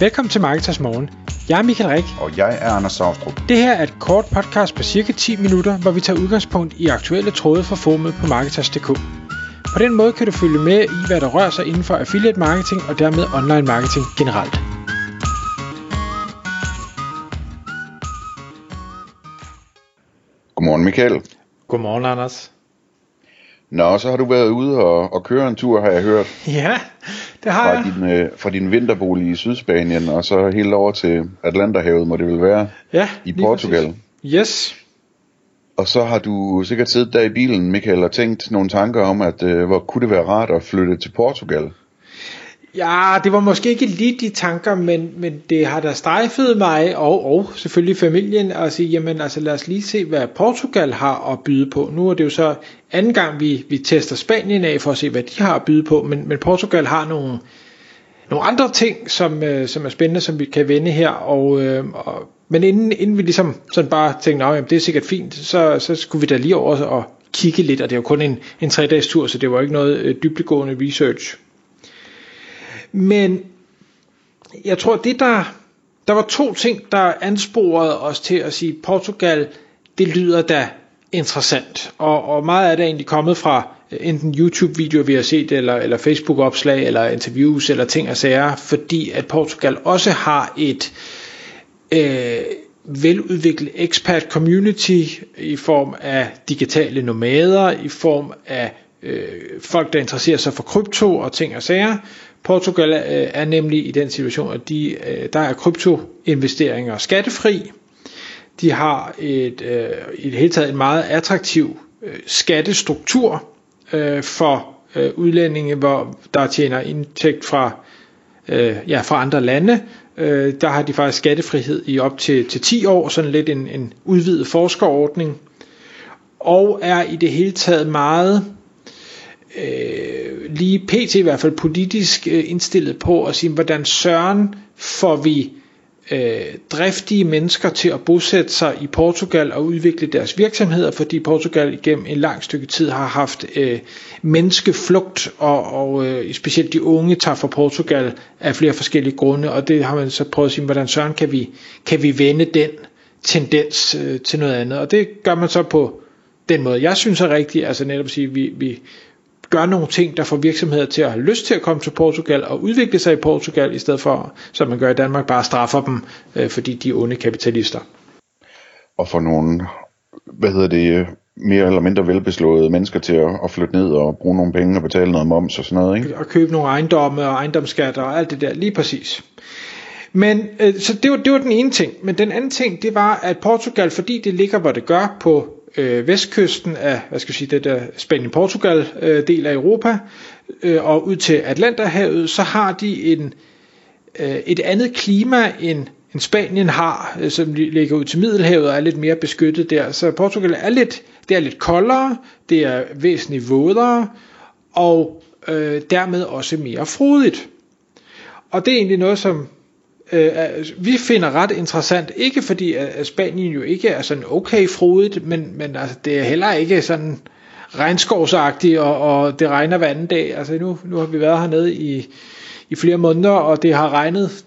Velkommen til Marketers Morgen. Jeg er Michael Rik. Og jeg er Anders Saustrup. Det her er et kort podcast på cirka 10 minutter, hvor vi tager udgangspunkt i aktuelle tråde fra formet på Marketers.dk. På den måde kan du følge med i, hvad der rører sig inden for affiliate marketing og dermed online marketing generelt. Godmorgen Michael. Godmorgen, Anders. Nå, så har du været ude og, og køre en tur, har jeg hørt. Ja, det har fra jeg. Din, øh, fra din vinterbolig i Sydspanien, og så helt over til Atlanterhavet, må det vel være, Ja, i Portugal. Præcis. Yes. Og så har du sikkert siddet der i bilen, Michael, og tænkt nogle tanker om, at øh, hvor kunne det være rart at flytte til Portugal. Ja, det var måske ikke lige de tanker, men, men det har da strejfet mig og, og selvfølgelig familien at sige, jamen altså lad os lige se, hvad Portugal har at byde på. Nu er det jo så anden gang, vi, vi tester Spanien af for at se, hvad de har at byde på, men, men Portugal har nogle, nogle andre ting, som, øh, som er spændende, som vi kan vende her. Og, øh, og, men inden, inden vi ligesom sådan bare tænkte, at det er sikkert fint, så, så skulle vi da lige over og kigge lidt, og det er jo kun en, en tre dages tur, så det var ikke noget øh, dybdegående research. Men jeg tror, det der, der var to ting, der ansporede os til at sige, Portugal, det lyder da interessant. Og, og meget af det er egentlig kommet fra øh, enten YouTube-videoer, vi har set, eller, eller Facebook-opslag, eller interviews, eller ting og sager, fordi at Portugal også har et øh, veludviklet expat community i form af digitale nomader, i form af øh, folk, der interesserer sig for krypto og ting og sager. Portugal øh, er nemlig i den situation, at de, øh, der er kryptoinvesteringer skattefri. De har et, øh, i det hele taget en meget attraktiv øh, skattestruktur øh, for øh, udlændinge, hvor der tjener indtægt fra, øh, ja, fra andre lande. Øh, der har de faktisk skattefrihed i op til, til 10 år, sådan lidt en, en udvidet forskerordning. Og er i det hele taget meget øh, lige pt. i hvert fald politisk øh, indstillet på at sige, hvordan søren får vi øh, driftige mennesker til at bosætte sig i Portugal og udvikle deres virksomheder, fordi Portugal igennem en lang stykke tid har haft øh, menneskeflugt, og, og øh, specielt de unge tager fra Portugal af flere forskellige grunde, og det har man så prøvet at sige, hvordan søren kan vi, kan vi vende den tendens øh, til noget andet, og det gør man så på den måde, jeg synes er rigtig, altså netop at sige, vi, vi gør nogle ting, der får virksomheder til at have lyst til at komme til Portugal og udvikle sig i Portugal, i stedet for, som man gør i Danmark, bare straffer dem, øh, fordi de er onde kapitalister. Og få nogle, hvad hedder det, mere eller mindre velbeslåede mennesker til at, at flytte ned og bruge nogle penge og betale noget moms og sådan noget, ikke? Og købe nogle ejendomme og ejendomsskatter og alt det der, lige præcis. Men øh, så det var, det var den ene ting. Men den anden ting, det var, at Portugal, fordi det ligger, hvor det gør på øh, vestkysten af, hvad skal jeg sige, det der Spanien-Portugal øh, del af Europa, øh, og ud til Atlanterhavet, så har de en, øh, et andet klima end, end Spanien har, øh, som ligger ud til Middelhavet og er lidt mere beskyttet der. Så Portugal er lidt, det er lidt koldere, det er væsentligt vådere, og øh, dermed også mere frodigt. Og det er egentlig noget, som Øh, øh, vi finder ret interessant, ikke fordi at Spanien jo ikke er sådan okay frodigt, men, men altså, det er heller ikke sådan regnskovsagtigt, og, og det regner hver anden dag. Altså nu, nu har vi været hernede i, i flere måneder, og det har regnet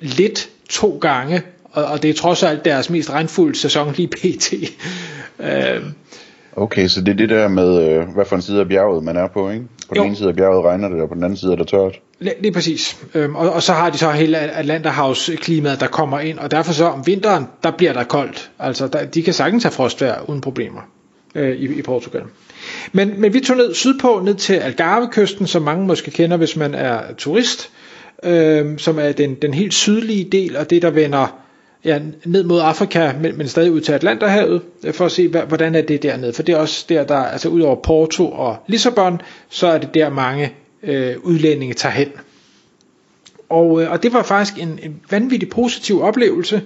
lidt to gange, og, og det er trods alt deres mest regnfulde sæson lige pt. øh, Okay, så det er det der med, øh, hvad for en side af bjerget man er på, ikke? På Jo. den ene side af bjerget regner det, og på den anden side er det tørt. Lige lige præcis. Øhm, og, og så har de så hele Atlanterhavsklimaet, der kommer ind, og derfor så om vinteren, der bliver der koldt. Altså, der, de kan sagtens have frostvejr uden problemer øh, i, i Portugal. Men, men vi tog ned sydpå, ned til Algarve-kysten, som mange måske kender, hvis man er turist, øh, som er den, den helt sydlige del, og det der vender ja, ned mod Afrika, men, men stadig ud til Atlanterhavet, øh, for at se, hvad, hvordan er det dernede. For det er også der, der altså ud over Porto og Lissabon, så er det der mange øh, udlændinge tager hen. Og, øh, og det var faktisk en, en vanvittig positiv oplevelse.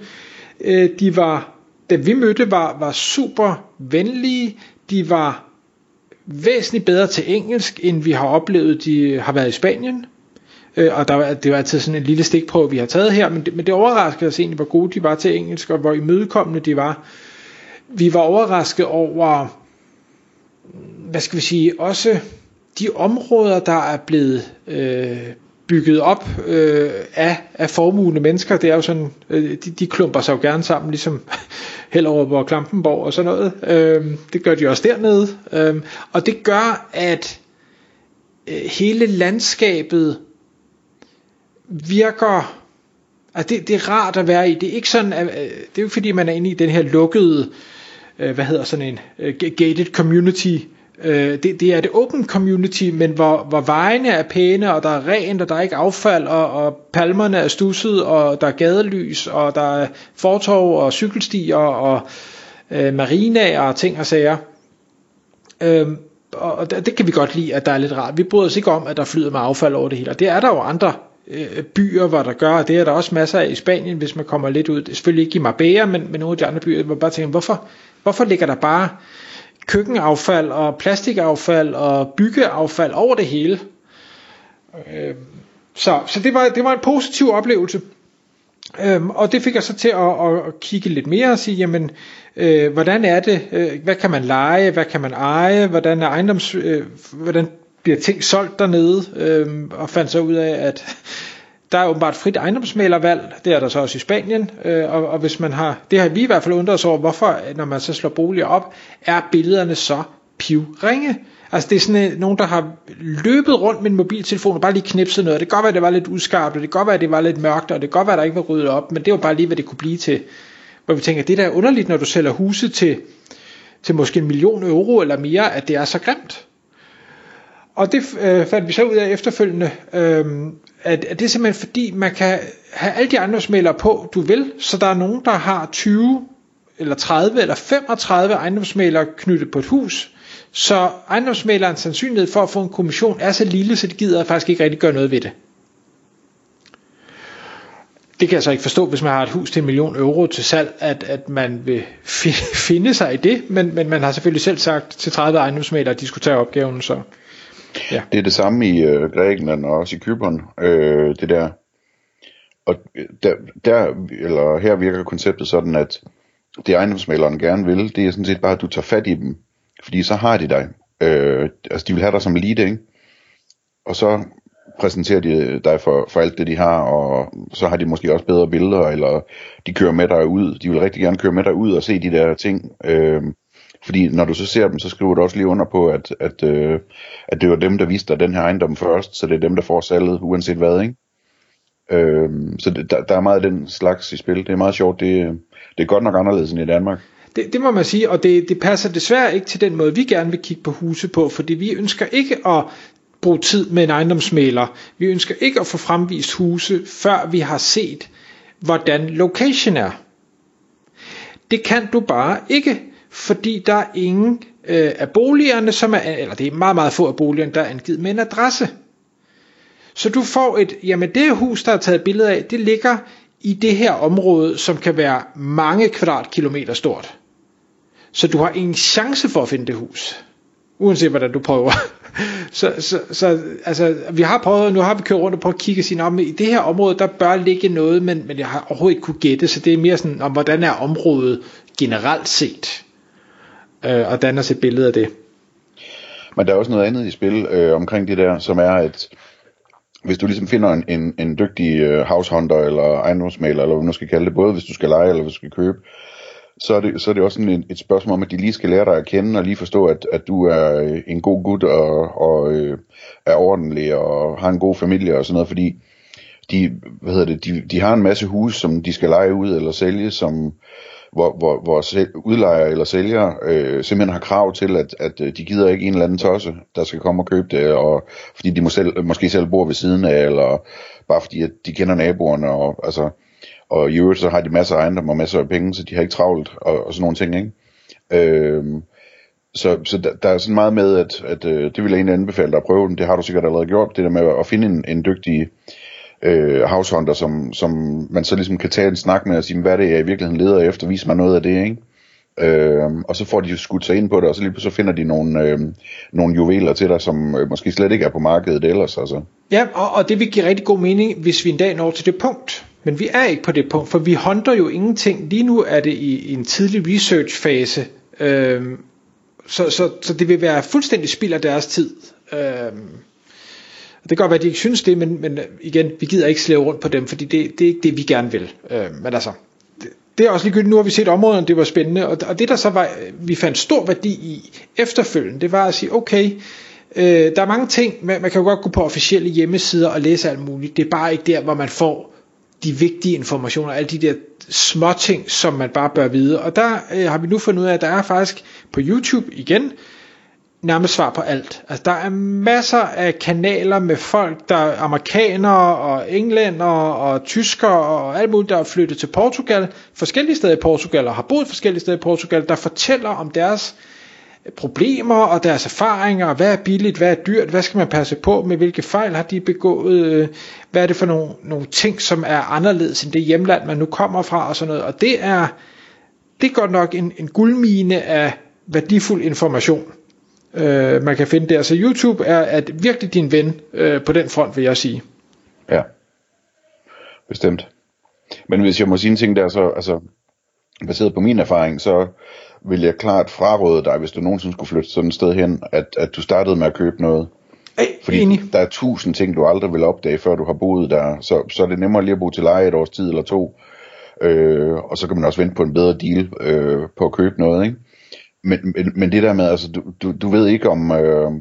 Øh, de var, da vi mødte, var, var super venlige. De var væsentligt bedre til engelsk, end vi har oplevet, de har været i Spanien. Øh, og der var, det var altid sådan en lille stikprøve, vi har taget her, men det, men det overraskede os egentlig, hvor gode de var til engelsk, og hvor imødekommende de var. Vi var overrasket over, hvad skal vi sige, også de områder, der er blevet øh, bygget op øh, af, af formugende mennesker. Det er jo sådan, øh, de, de klumper sig jo gerne sammen, ligesom Hellerup og Klampenborg og sådan noget. Øh, det gør de også dernede. Øh, og det gør, at øh, hele landskabet virker Altså det, det er rart at være i. Det er ikke sådan, at, øh, det er jo fordi man er inde i den her lukkede, øh, hvad hedder sådan en, øh, gated community. Det, det er det open community, men hvor, hvor vejene er pæne, og der er rent, og der er ikke affald, og, og palmerne er stusset, og der er gadelys, og der er fortov og cykelstier, og øh, marinaer og ting og sager. Øhm, og det, det kan vi godt lide, at der er lidt rart. Vi bryder os ikke om, at der flyder med affald over det hele, og det er der jo andre øh, byer, hvor der gør, det er der også masser af i Spanien, hvis man kommer lidt ud, selvfølgelig ikke i Marbella, men, men nogle af de andre byer, hvor man bare tænker, hvorfor, hvorfor ligger der bare køkkenaffald og plastikaffald og byggeaffald over det hele? Øh, så så det, var, det var en positiv oplevelse. Øhm, og det fik jeg så til at, at, at kigge lidt mere og sige, jamen, øh, hvordan er det, øh, hvad kan man lege, hvad kan man eje, hvordan er ejendoms, øh, hvordan bliver ting solgt dernede, øh, og fandt så ud af, at der er åbenbart frit ejendomsmalervalg, det er der så også i Spanien, øh, og, og hvis man har, det har vi i hvert fald undret os over, hvorfor, når man så slår boliger op, er billederne så pivringe. Altså det er sådan øh, nogen, der har løbet rundt med en mobiltelefon og bare lige knipset noget. Det kan godt være, at det var lidt uskarpt, og det kan godt være, at det var lidt mørkt, og det kan godt være, at der ikke var ryddet op, men det var bare lige, hvad det kunne blive til. Hvor vi tænker, det der er underligt, når du sælger huse til, til måske en million euro eller mere, at det er så grimt. Og det øh, fandt vi så ud af efterfølgende, øh, at, at det er simpelthen fordi, man kan have alle de ejendomsmælere på, du vil, så der er nogen, der har 20 eller 30 eller 35 ejendomsmælere knyttet på et hus, så ejendomsmælerens sandsynlighed for at få en kommission er så lille, så de gider faktisk ikke rigtig gøre noget ved det. Det kan jeg så ikke forstå, hvis man har et hus til en million euro til salg, at, at man vil finde sig i det, men, men man har selvfølgelig selv sagt til 30 ejendomsmælere, at de skulle tage opgaven, så Ja. Det er det samme i øh, Grækenland og også i Kypern, øh, det der. Og øh, der, der, eller her virker konceptet sådan, at det ejendomsmaleren gerne vil, det er sådan set bare, at du tager fat i dem, fordi så har de dig. Øh, altså de vil have dig som lead, ikke? Og så præsenterer de dig for, for alt det, de har, og så har de måske også bedre billeder, eller de kører med dig ud. De vil rigtig gerne køre med dig ud og se de der ting. Øh, fordi når du så ser dem, så skriver du også lige under på, at, at, øh, at det var dem, der viste dig den her ejendom først, så det er dem, der får salget, uanset hvad, ikke? Øh, så det, der, der er meget af den slags i spil. Det er meget sjovt. Det, det er godt nok anderledes end i Danmark. Det, det må man sige, og det, det passer desværre ikke til den måde, vi gerne vil kigge på huse på, fordi vi ønsker ikke at bruge tid med en ejendomsmaler. Vi ønsker ikke at få fremvist huse, før vi har set, hvordan location er. Det kan du bare ikke fordi der er ingen øh, af boligerne, som er, eller det er meget, meget få af boligerne, der er angivet med en adresse. Så du får et, jamen det hus, der er taget billeder af, det ligger i det her område, som kan være mange kvadratkilometer stort. Så du har ingen chance for at finde det hus. Uanset hvordan du prøver. så, så, så altså, vi har prøvet, nu har vi kørt rundt og prøvet at kigge og sige, om i det her område, der bør ligge noget, men, men jeg har overhovedet ikke kunne gætte, så det er mere sådan, om hvordan er området generelt set øh, og danner sit billede af det. Men der er også noget andet i spil øh, omkring det der, som er, at hvis du ligesom finder en, en, en dygtig øh, househunter eller ejendomsmaler, eller hvad man skal kalde det, både hvis du skal lege eller hvis du skal købe, så er det, så er det også sådan et, et spørgsmål om, at de lige skal lære dig at kende og lige forstå, at, at du er øh, en god gut og, og øh, er ordentlig og har en god familie og sådan noget, fordi de, hvad hedder det, de, de har en masse hus, som de skal lege ud eller sælge, som hvor, hvor, hvor udlejer eller sælger øh, simpelthen har krav til, at, at øh, de gider ikke en eller anden tosse, der skal komme og købe det, og fordi de må selv, måske selv bor ved siden af, eller bare fordi at de kender naboerne, og, altså, og i øvrigt så har de masser af ejendomme og masser af penge, så de har ikke travlt, og, og sådan nogle ting, ikke? Øh, så, så der, der er sådan meget med, at, at øh, det vil jeg egentlig anbefale dig at prøve, det har du sikkert allerede gjort, det der med at finde en, en dygtig øh, househunter, som, som man så ligesom kan tage en snak med og sige, hvad er det, jeg i virkeligheden leder efter, vis mig noget af det, ikke? Øh, og så får de jo skudt sig ind på det, og så lige så finder de nogle, øh, nogle juveler til dig, som øh, måske slet ikke er på markedet ellers. Altså. Ja, og, og det vil give rigtig god mening, hvis vi en dag når til det punkt. Men vi er ikke på det punkt, for vi hunter jo ingenting. Lige nu er det i, i en tidlig research-fase, øh, så, så, så det vil være fuldstændig spild af deres tid. Øh, og det kan godt være, at de ikke synes det, men, men øh, igen, vi gider ikke slæve rundt på dem, fordi det, det er ikke det, vi gerne vil. Øh, men altså, det, det er også ligegyldigt, nu har vi set områderne, det var spændende, og, og det der så var, øh, vi fandt stor værdi i efterfølgende, det var at sige, okay, øh, der er mange ting, man, man kan jo godt gå på officielle hjemmesider og læse alt muligt, det er bare ikke der, hvor man får de vigtige informationer, alle de der små ting, som man bare bør vide. Og der øh, har vi nu fundet ud af, at der er faktisk på YouTube igen, nærmest svar på alt. Altså, der er masser af kanaler med folk, der er amerikanere og englænder og tyskere og alt muligt, der er flyttet til Portugal, forskellige steder i Portugal og har boet forskellige steder i Portugal, der fortæller om deres problemer og deres erfaringer, hvad er billigt, hvad er dyrt, hvad skal man passe på med, hvilke fejl har de begået, hvad er det for nogle, nogle ting, som er anderledes end det hjemland, man nu kommer fra og sådan noget, og det er, det er godt nok en, en guldmine af værdifuld information øh, man kan finde der. Så YouTube er at virkelig din ven øh, på den front, vil jeg sige. Ja, bestemt. Men hvis jeg må sige en ting der, så altså, baseret på min erfaring, så vil jeg klart fraråde dig, hvis du nogensinde skulle flytte sådan et sted hen, at, at du startede med at købe noget. Ej, Fordi enig. der er tusind ting, du aldrig vil opdage, før du har boet der. Så, så er det nemmere lige at bo til leje et års tid eller to. Øh, og så kan man også vente på en bedre deal øh, på at købe noget. Ikke? Men, men, men det der med, altså, du, du, du ved ikke om, øh,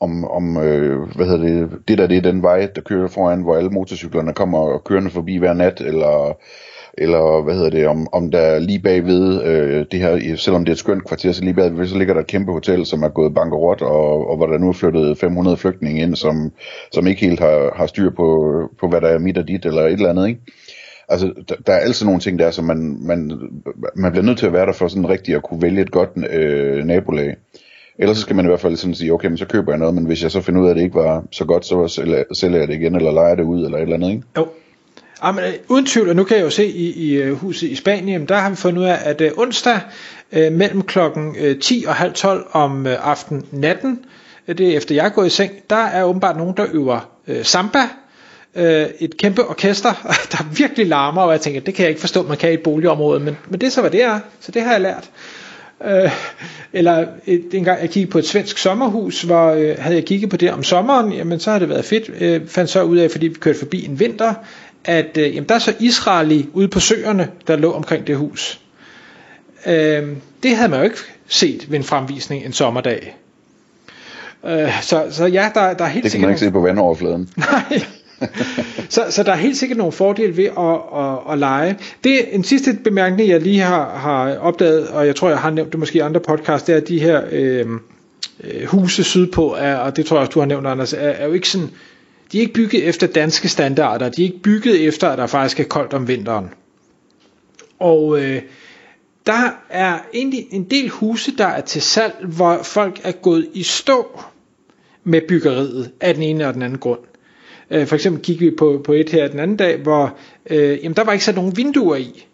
om, om øh, hvad hedder det, det der det er den vej, der kører foran, hvor alle motorcyklerne kommer kørende forbi hver nat, eller, eller hvad hedder det, om, om der lige bagved, øh, det her, selvom det er et skønt kvarter, så lige bagved, så ligger der et kæmpe hotel, som er gået bankerot, og, og hvor der nu er flyttet 500 flygtninge ind, som, som ikke helt har, har styr på, på, hvad der er mit og dit, eller et eller andet, ikke? Altså, der, der er altid nogle ting der, som man, man, man bliver nødt til at være der for sådan rigtigt at kunne vælge et godt øh, nabolag. Ellers så skal man i hvert fald sådan sige, okay, men så køber jeg noget, men hvis jeg så finder ud af, at det ikke var så godt, så sælger, sælger jeg det igen, eller leger det ud, eller et eller andet, ikke? Jo. Ja, men, øh, uden tvivl, og nu kan jeg jo se i, i øh, huset i Spanien, der har vi fundet ud af, at øh, onsdag øh, mellem klokken øh, 10 og halv 12 om øh, aften natten, øh, det er efter jeg er gået i seng, der er åbenbart nogen, der øver øh, samba, øh, et kæmpe orkester, der virkelig larmer, og jeg tænker, det kan jeg ikke forstå, man kan i et boligområde, men, men det er så, hvad det er, så det har jeg lært. Øh, eller et, en gang jeg kiggede på et svensk sommerhus, hvor øh, havde jeg kigget på det om sommeren, jamen så har det været fedt. Øh, fandt så ud af, fordi vi kørte forbi en vinter, at øh, jamen, der er så Israeli ude på søerne, der lå omkring det hus. Øh, det havde man jo ikke set ved en fremvisning en sommerdag. Øh, så, så ja, der, der er helt Det kan man ikke se på vandoverfladen. Nej. så, så der er helt sikkert nogle fordele ved at, at, at lege. Det er en sidste bemærkning, jeg lige har, har opdaget, og jeg tror, jeg har nævnt det måske i andre podcasts, det er, at de her øhm, øh, huse sydpå, er, og det tror jeg også, du har nævnt, Anders, er, er jo ikke sådan, de er ikke bygget efter danske standarder, de er ikke bygget efter, at der faktisk er koldt om vinteren. Og øh, der er egentlig en del huse, der er til salg, hvor folk er gået i stå med byggeriet af den ene og den anden grund. Øh, for eksempel kiggede vi på, på et her den anden dag, hvor øh, jamen, der var ikke sat nogen vinduer i.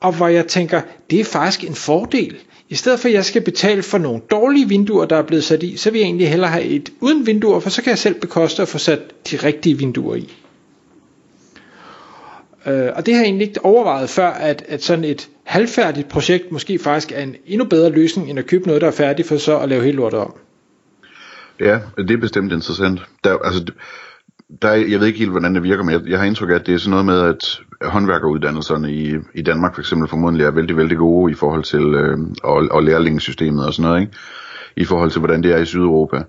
Og hvor jeg tænker, det er faktisk en fordel. I stedet for at jeg skal betale for nogle dårlige vinduer, der er blevet sat i, så vil jeg egentlig hellere have et uden vinduer, for så kan jeg selv bekoste at få sat de rigtige vinduer i. Øh, og det har jeg egentlig ikke overvejet før, at, at sådan et halvfærdigt projekt måske faktisk er en endnu bedre løsning, end at købe noget, der er færdigt, for så at lave helt lortet om. Ja, det er bestemt interessant. Der, altså, der, jeg ved ikke helt, hvordan det virker, men jeg, jeg har indtryk af, at det er sådan noget med, at håndværkeruddannelserne i, i Danmark for eksempel formodentlig er vældig, vældig gode i forhold til øh, og, og lærlingesystemet og sådan noget, ikke? i forhold til, hvordan det er i Sydeuropa.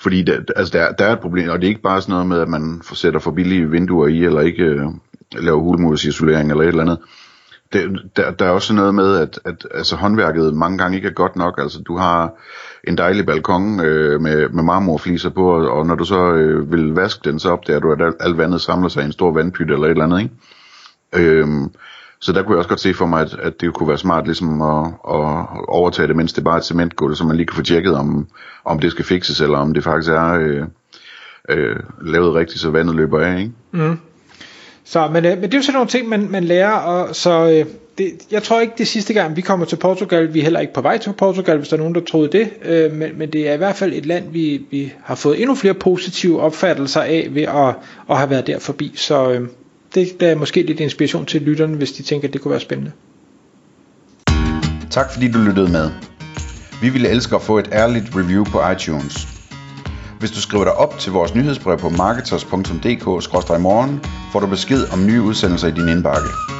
Fordi der, altså der, der er et problem, og det er ikke bare sådan noget med, at man sætter for billige vinduer i, eller ikke øh, laver hulmursisolering eller et eller andet. Det, der, der er også noget med, at, at altså, håndværket mange gange ikke er godt nok. Altså du har en dejlig balkon øh, med, med marmorfliser på, og, og når du så øh, vil vaske den, så opdager du, at alt, alt vandet samler sig i en stor vandpyt eller et eller andet. Ikke? Øhm, så der kunne jeg også godt se for mig, at, at det kunne være smart ligesom at, at overtage det, mens det bare er et cementgulv, så man lige kan få tjekket, om, om det skal fikses, eller om det faktisk er øh, øh, lavet rigtigt, så vandet løber af. Ikke? Mm. Så, men, øh, men det er jo sådan nogle ting, man, man lærer, og så øh, det, jeg tror ikke det sidste gang, vi kommer til Portugal, vi er heller ikke på vej til Portugal, hvis der er nogen, der troede det, øh, men, men det er i hvert fald et land, vi, vi har fået endnu flere positive opfattelser af ved at, at have været der forbi, så øh, det der er måske lidt inspiration til lytterne, hvis de tænker, at det kunne være spændende. Tak fordi du lyttede med. Vi ville elske at få et ærligt review på iTunes. Hvis du skriver dig op til vores nyhedsbrev på marketers.dk-morgen, får du besked om nye udsendelser i din indbakke.